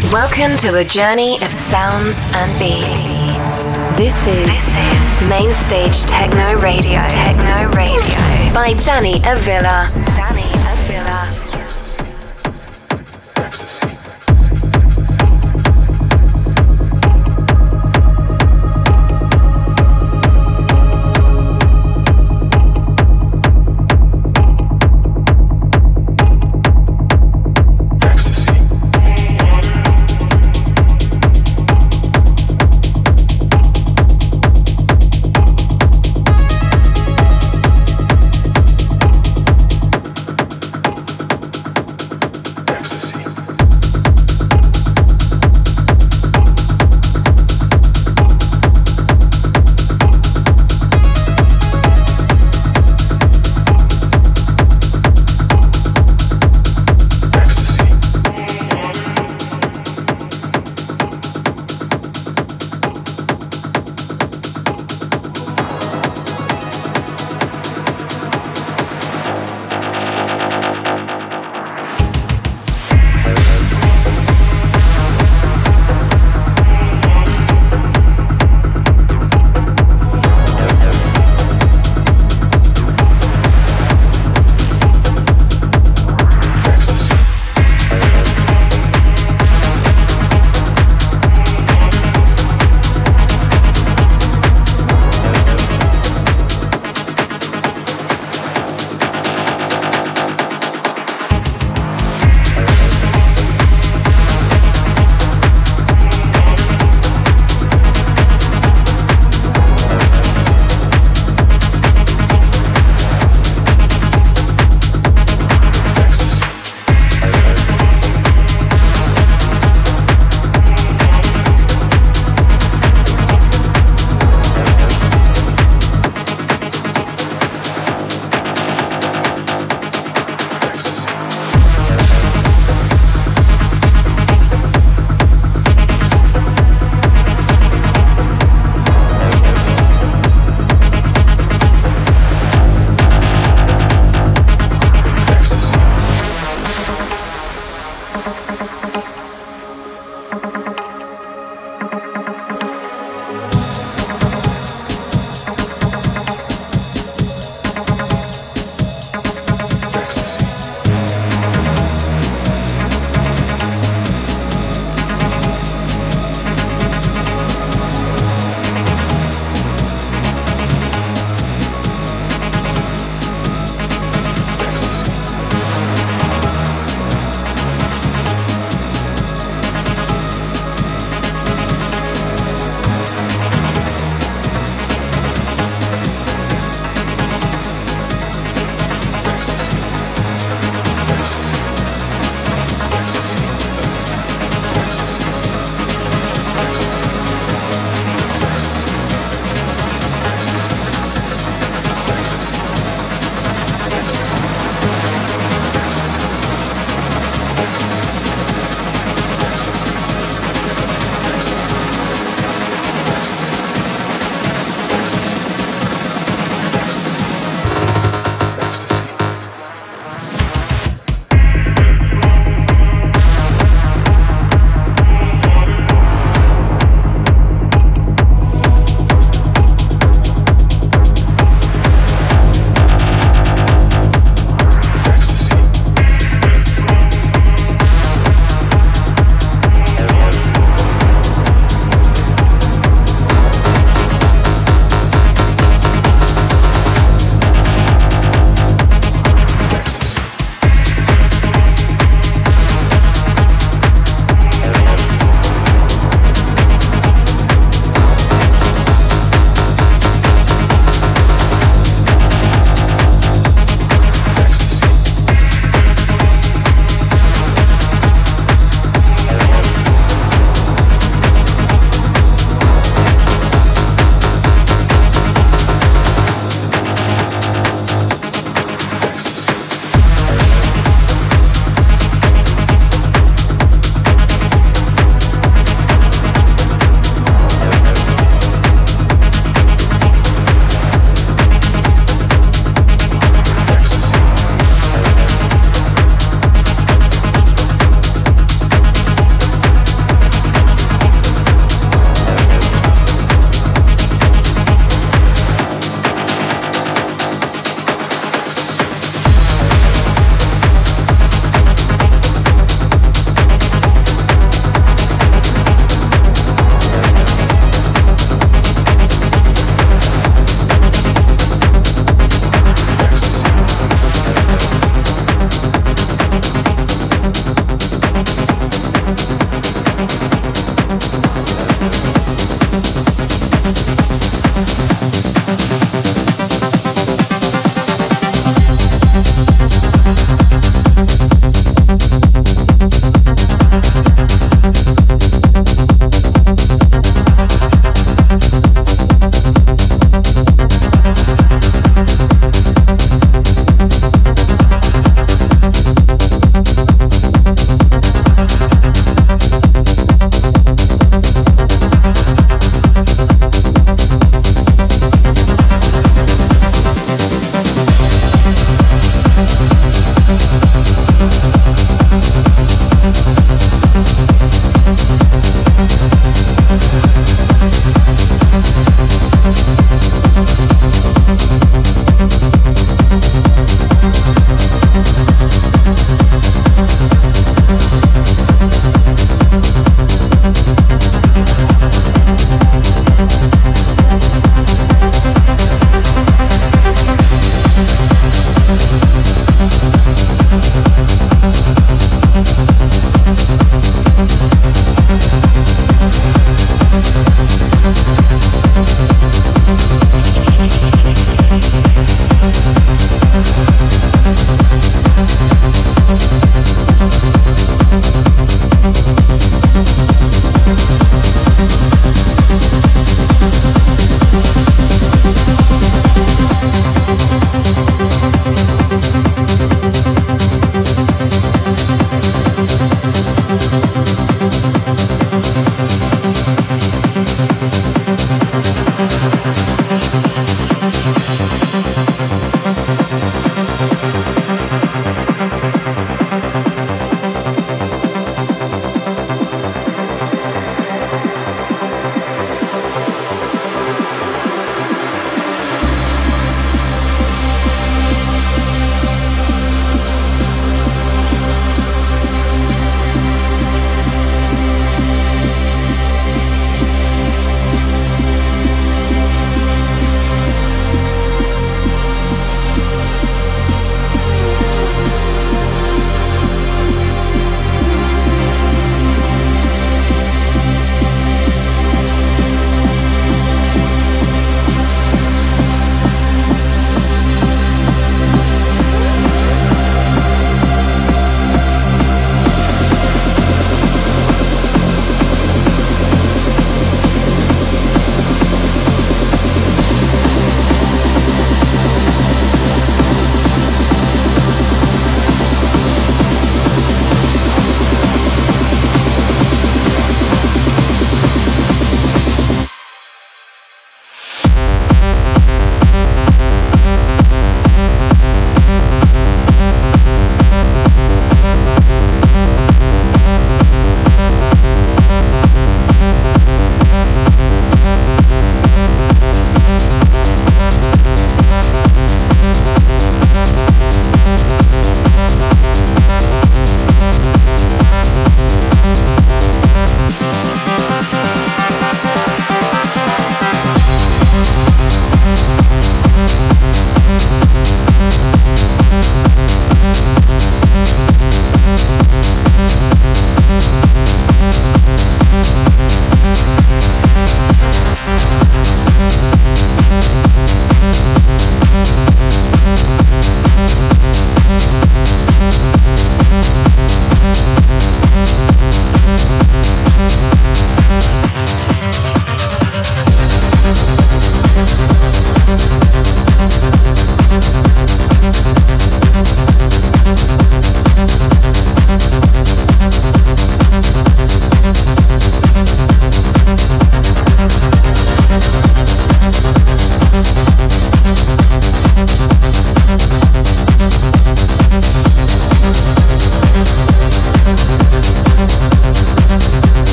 Welcome to a journey of sounds and beats. This is, this is Mainstage Techno Radio. Techno Radio by Danny Avila.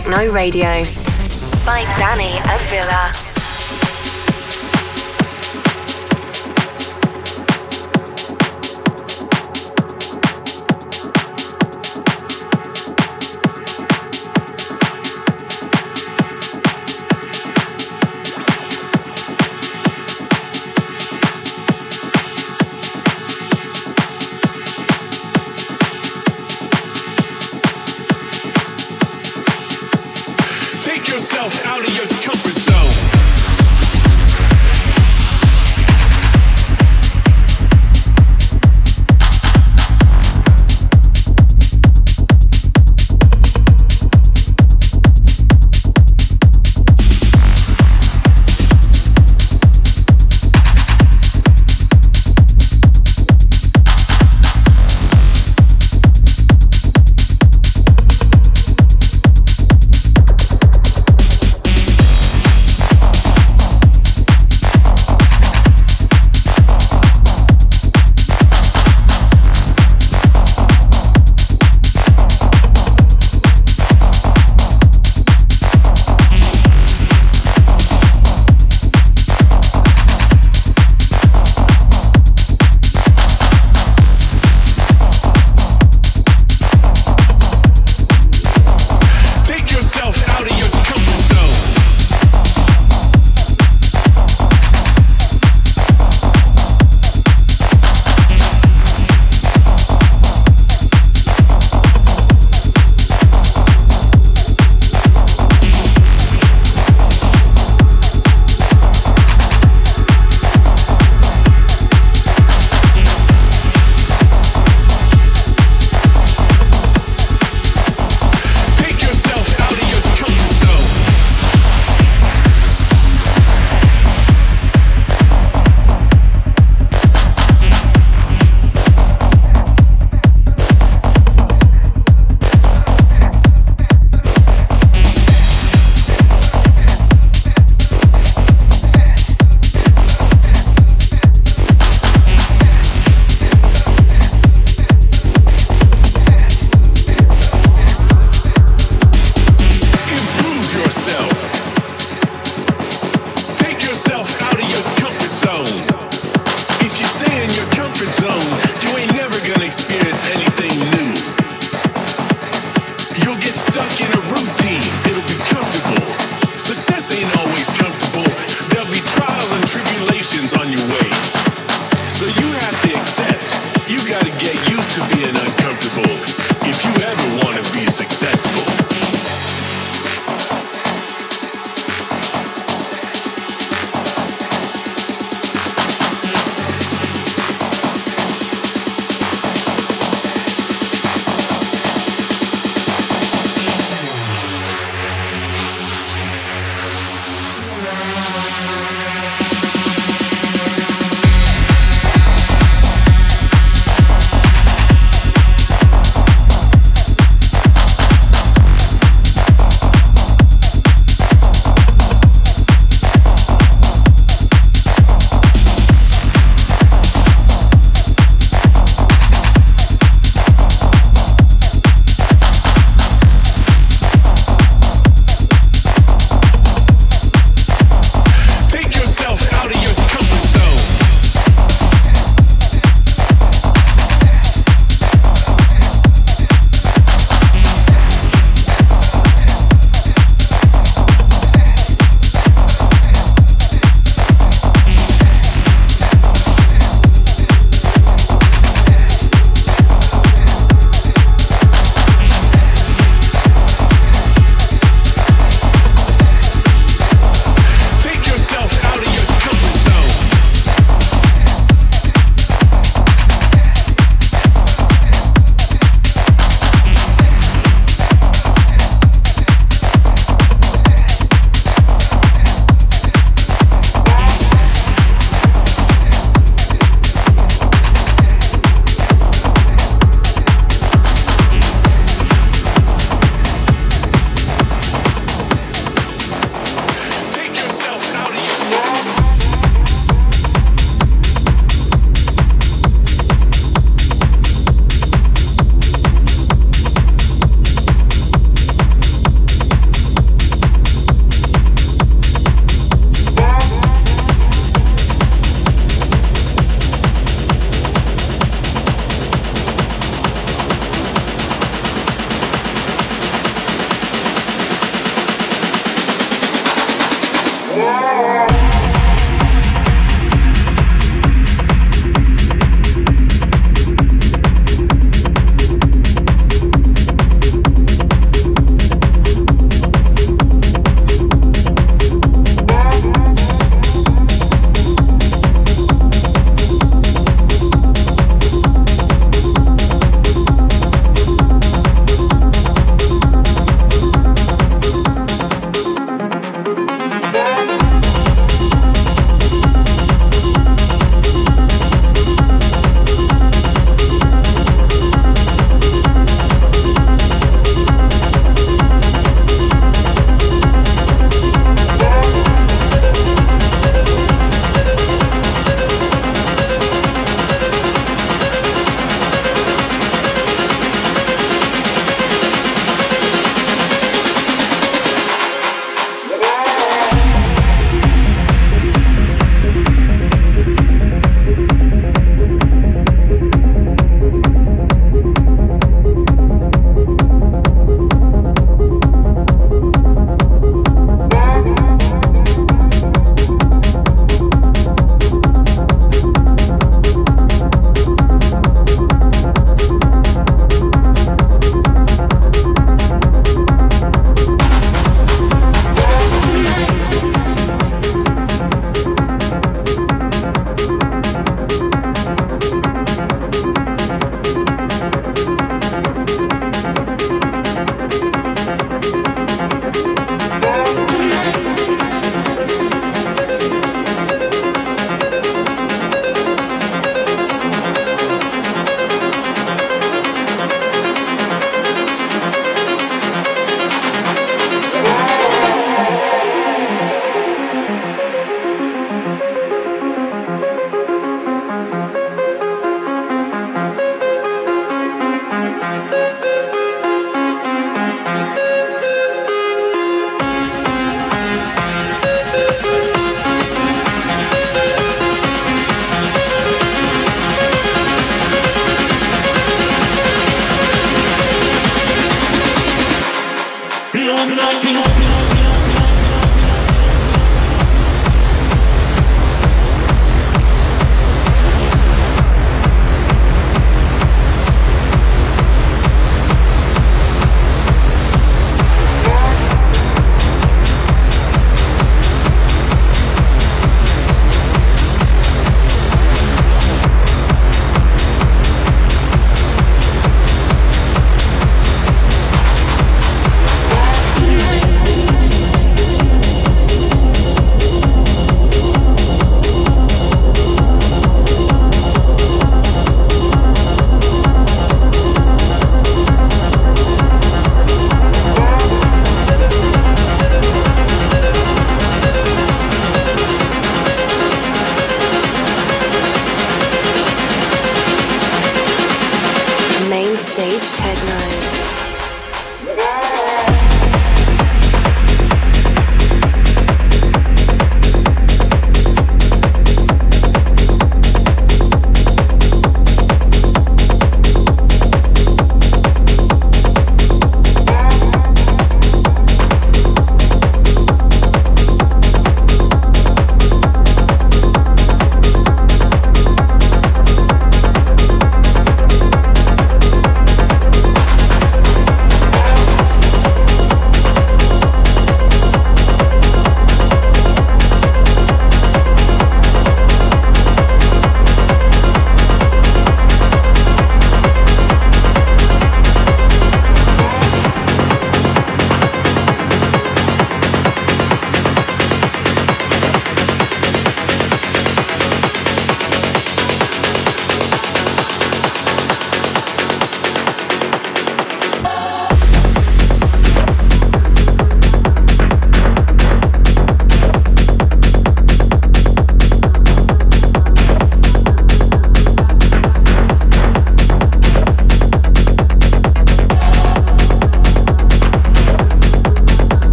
Techno Radio by Danny Avila.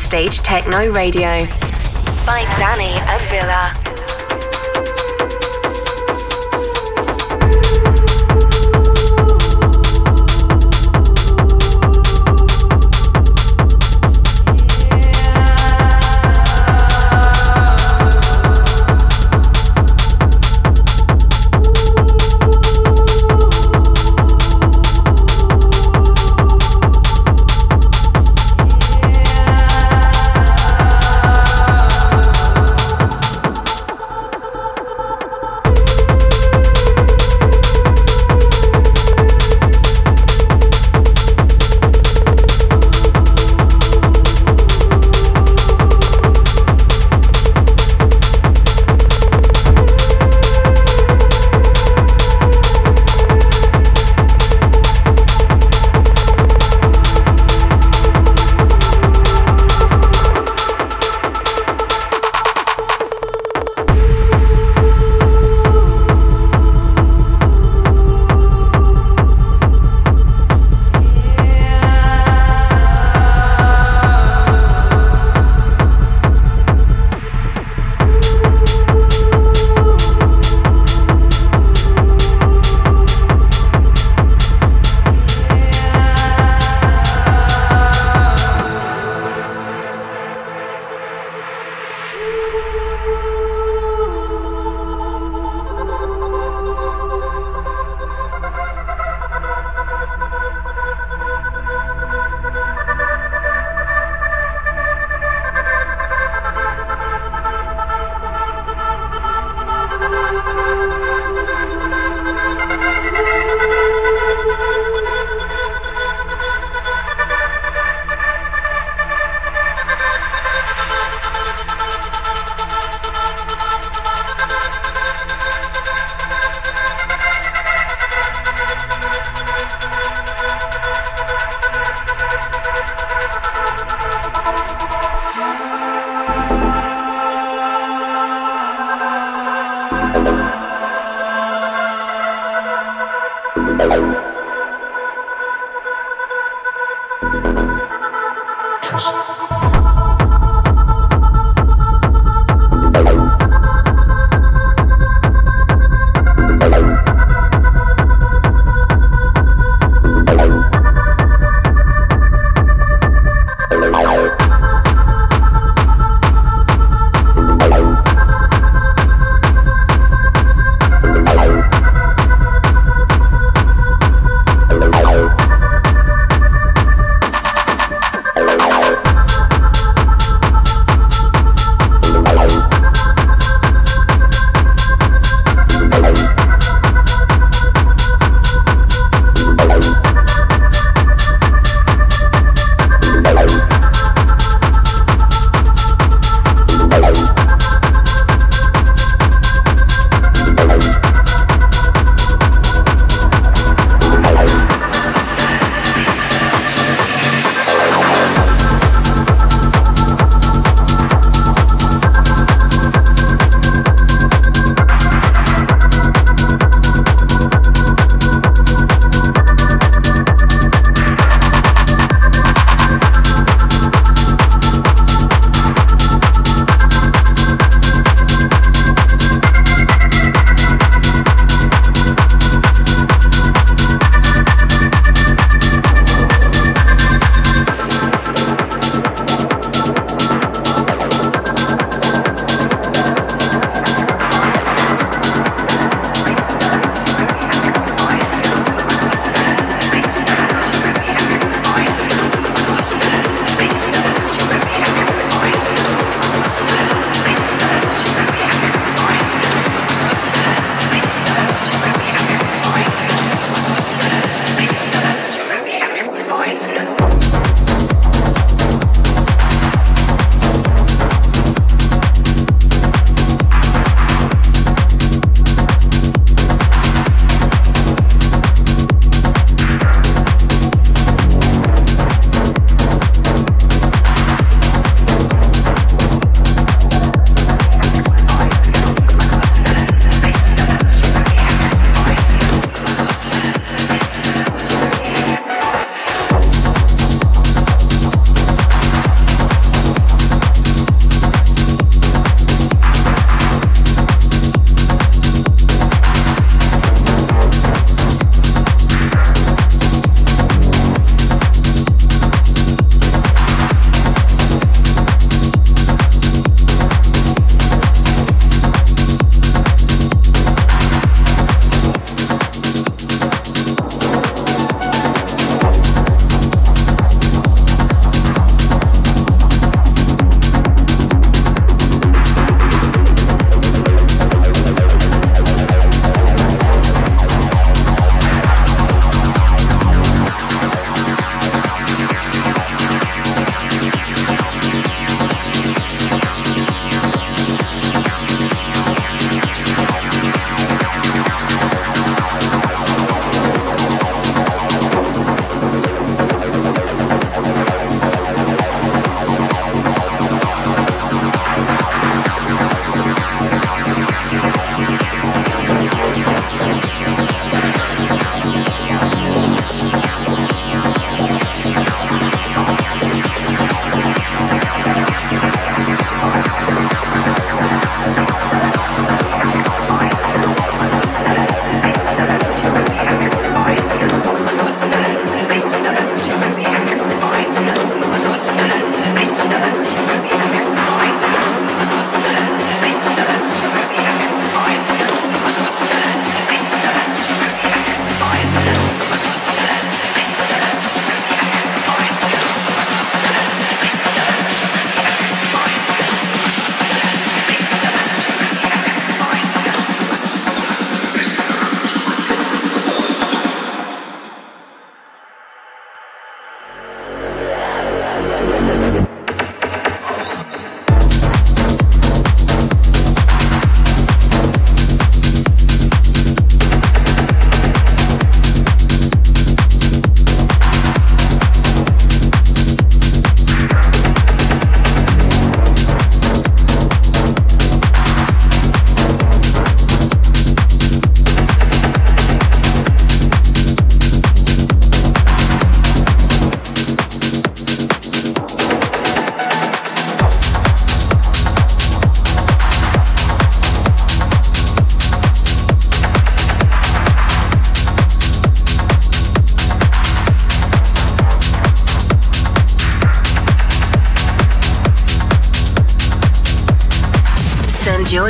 Mainstage Techno Radio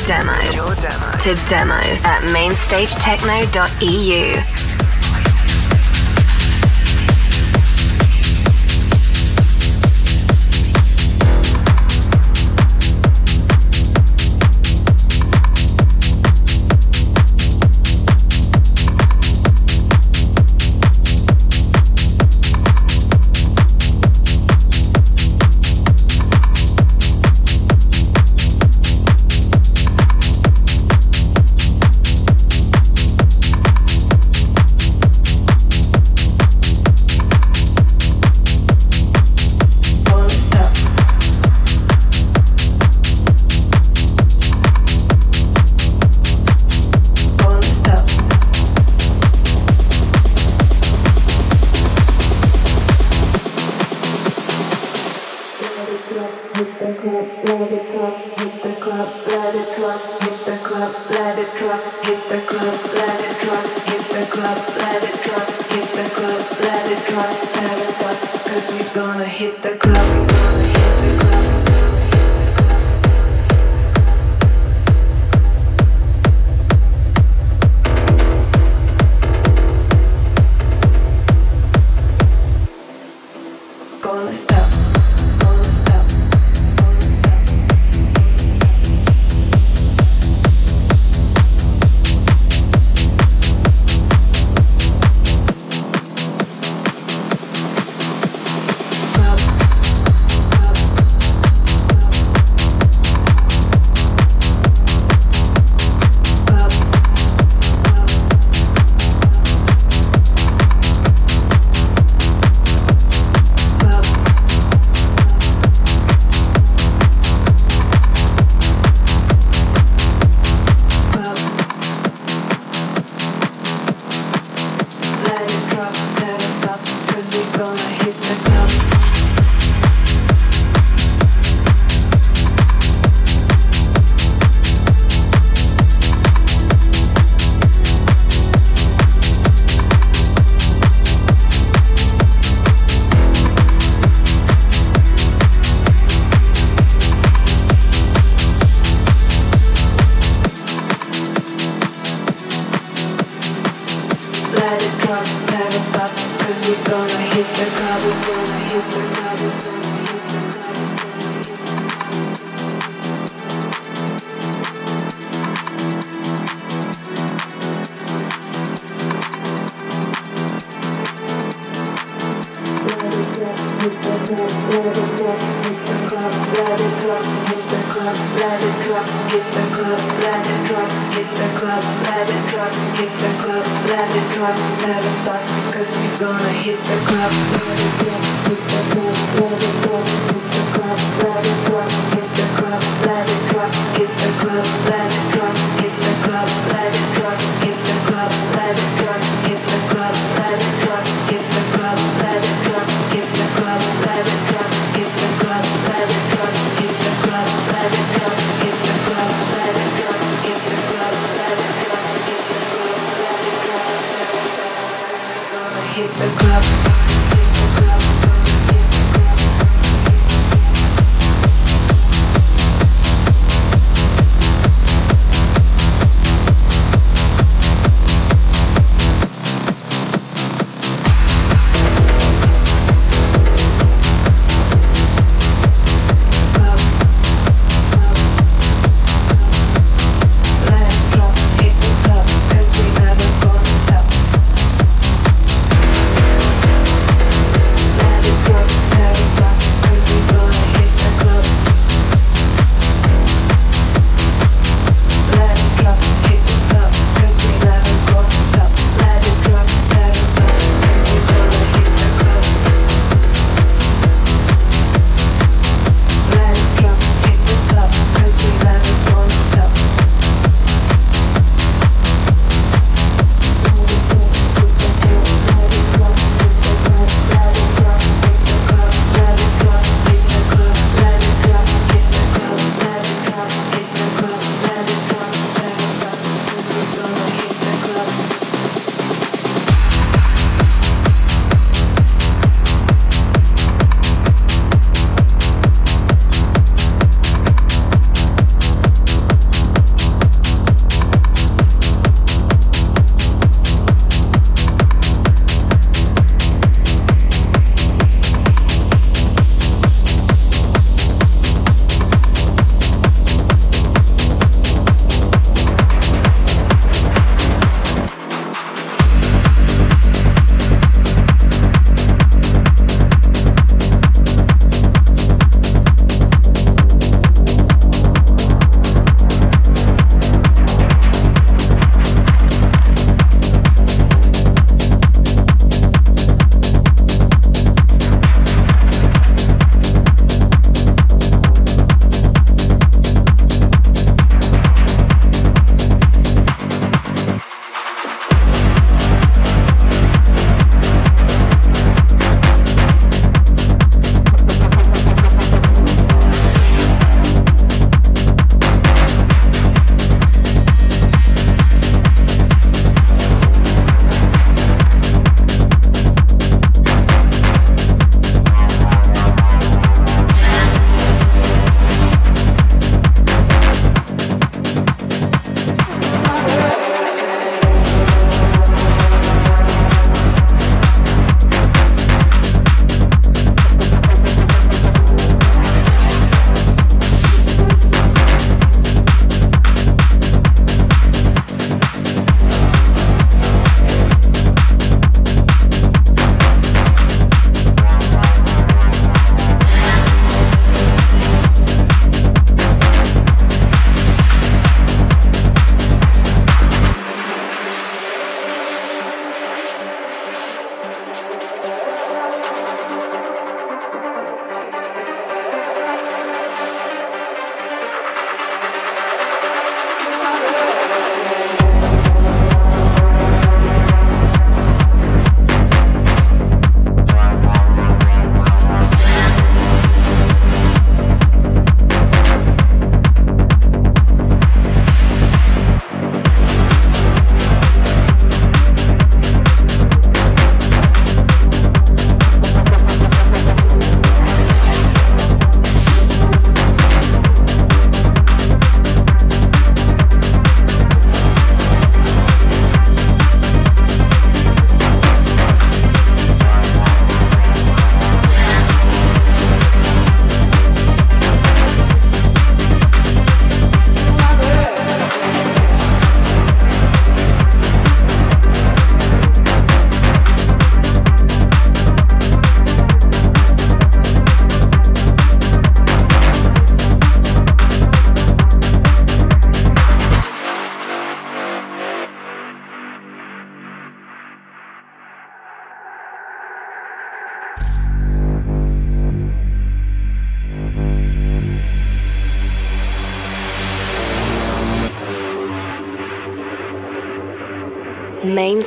send your demo, to demo at mainstagetechno.eu.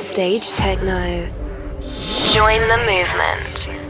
Stage Techno. Join the movement.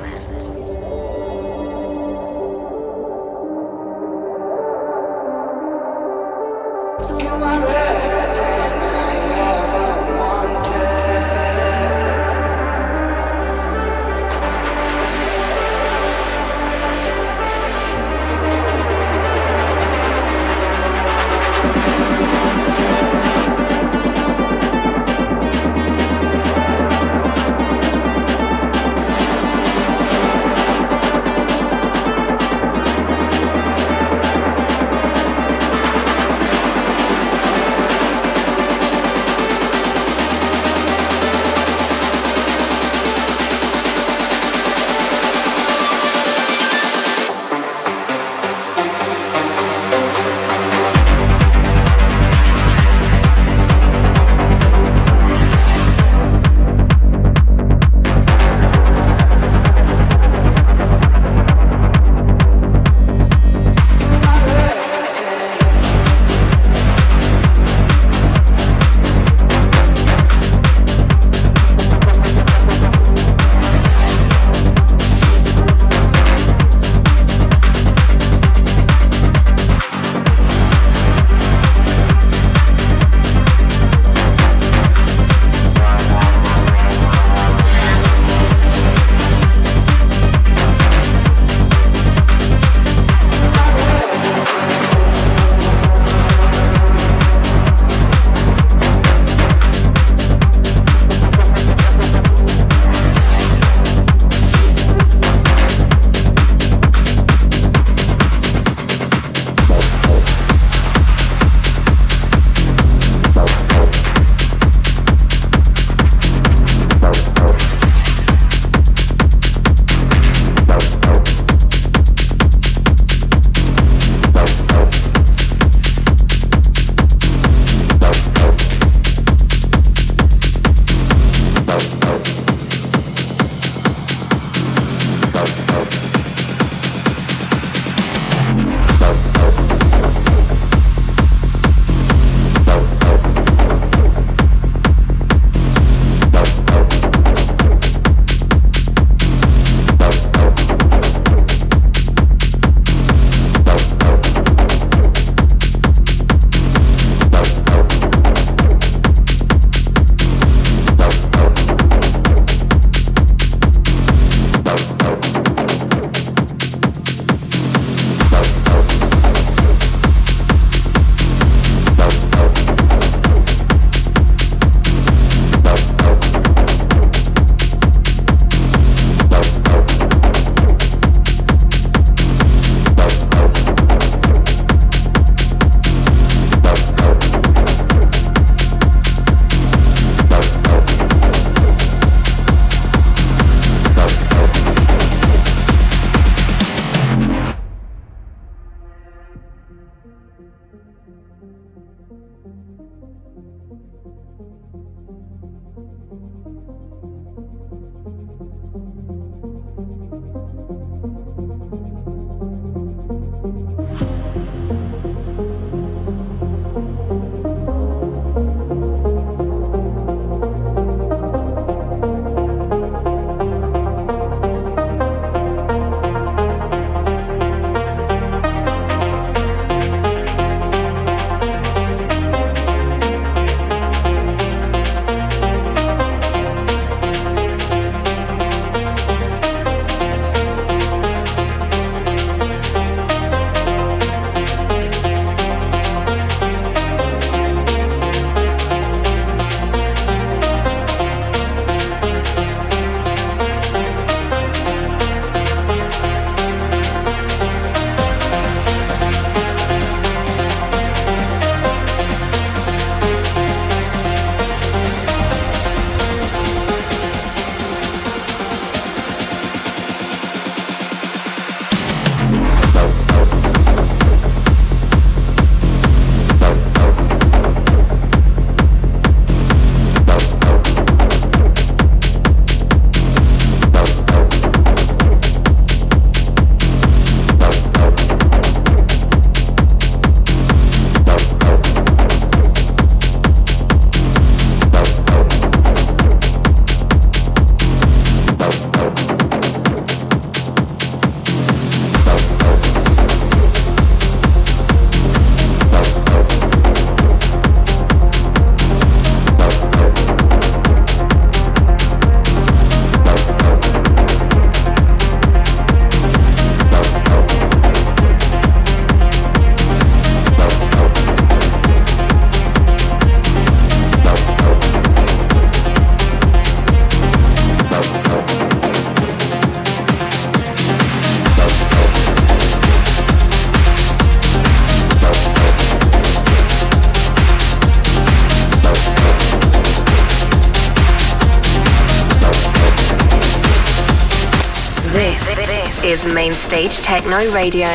Mainstage Techno Radio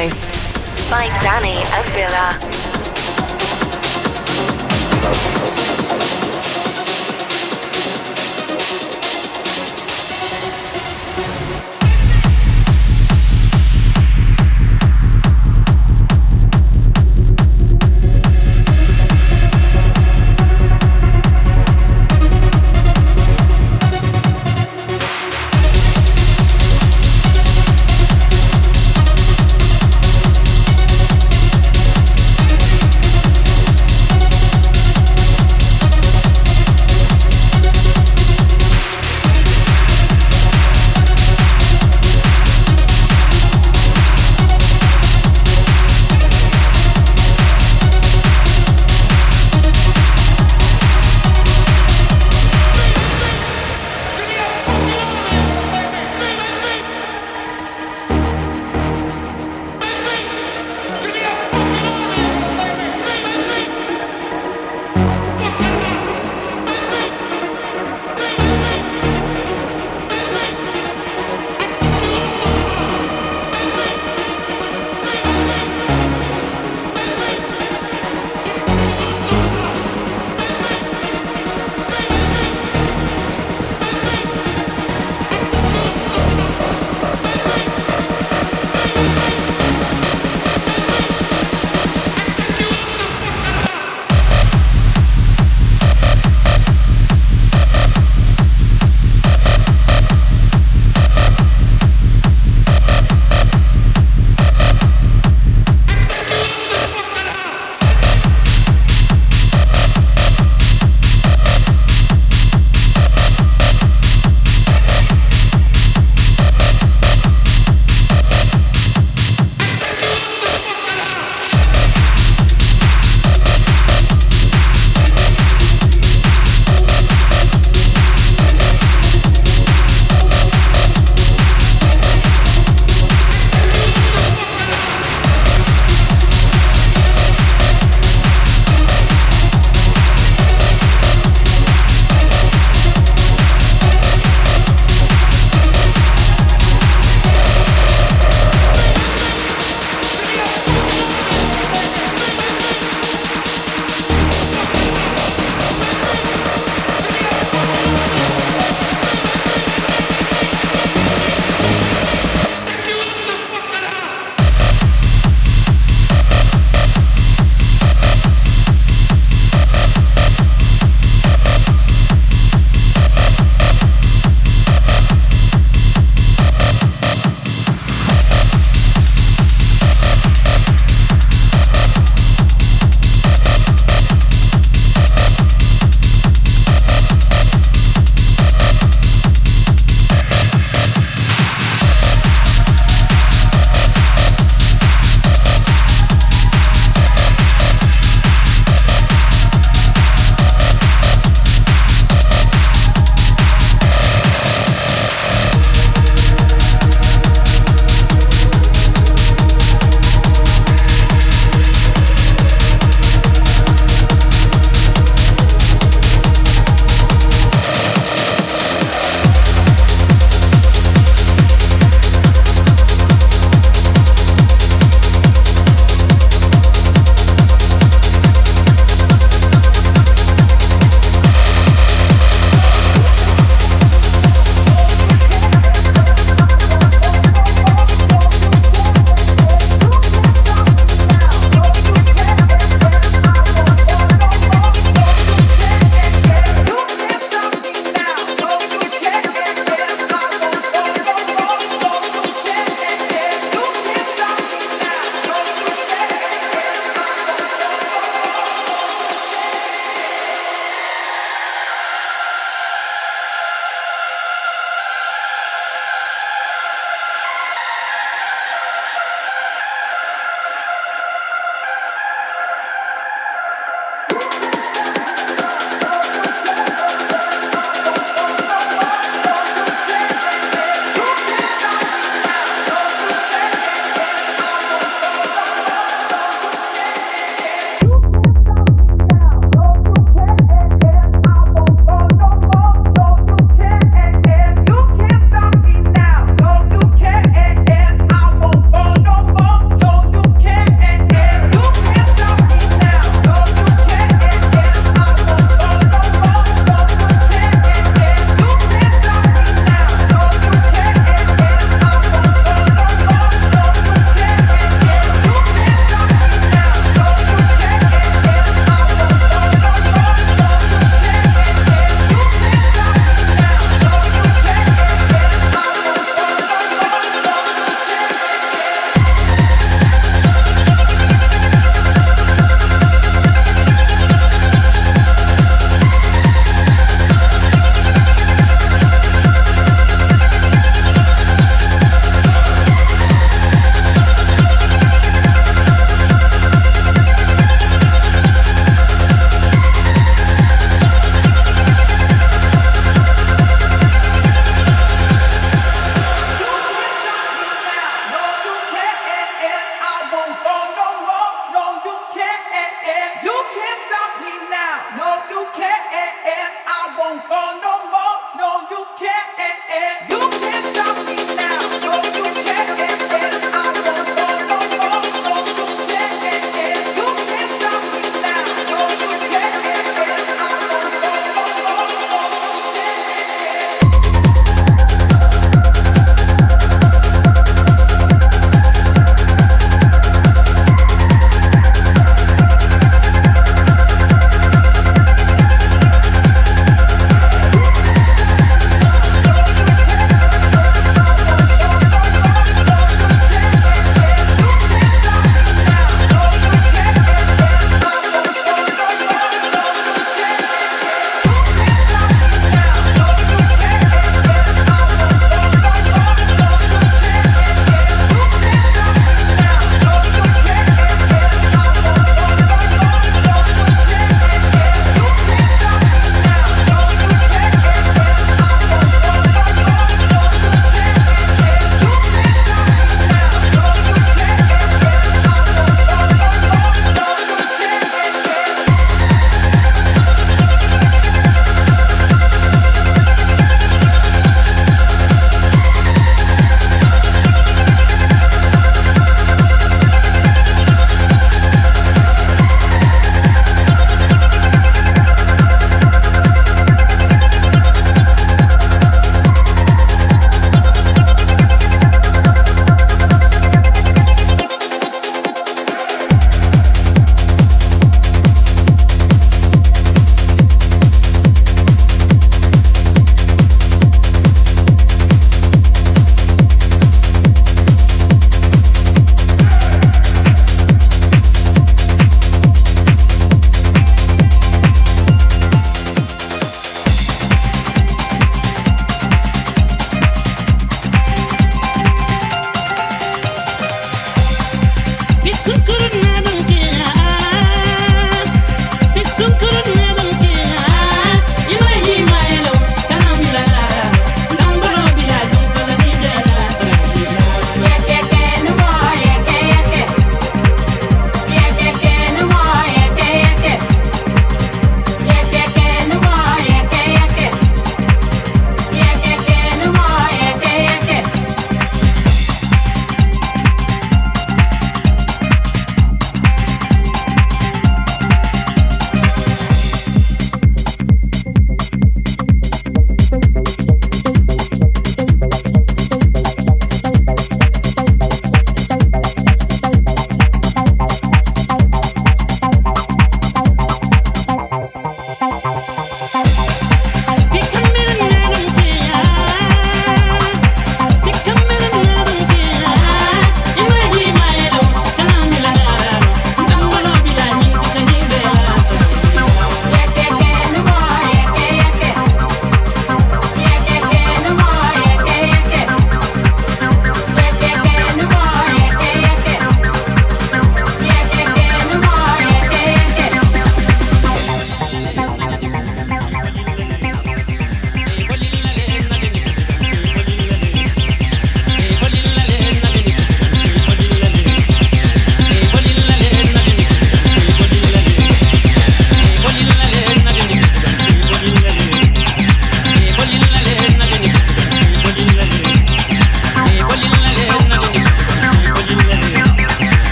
by Danny Avila.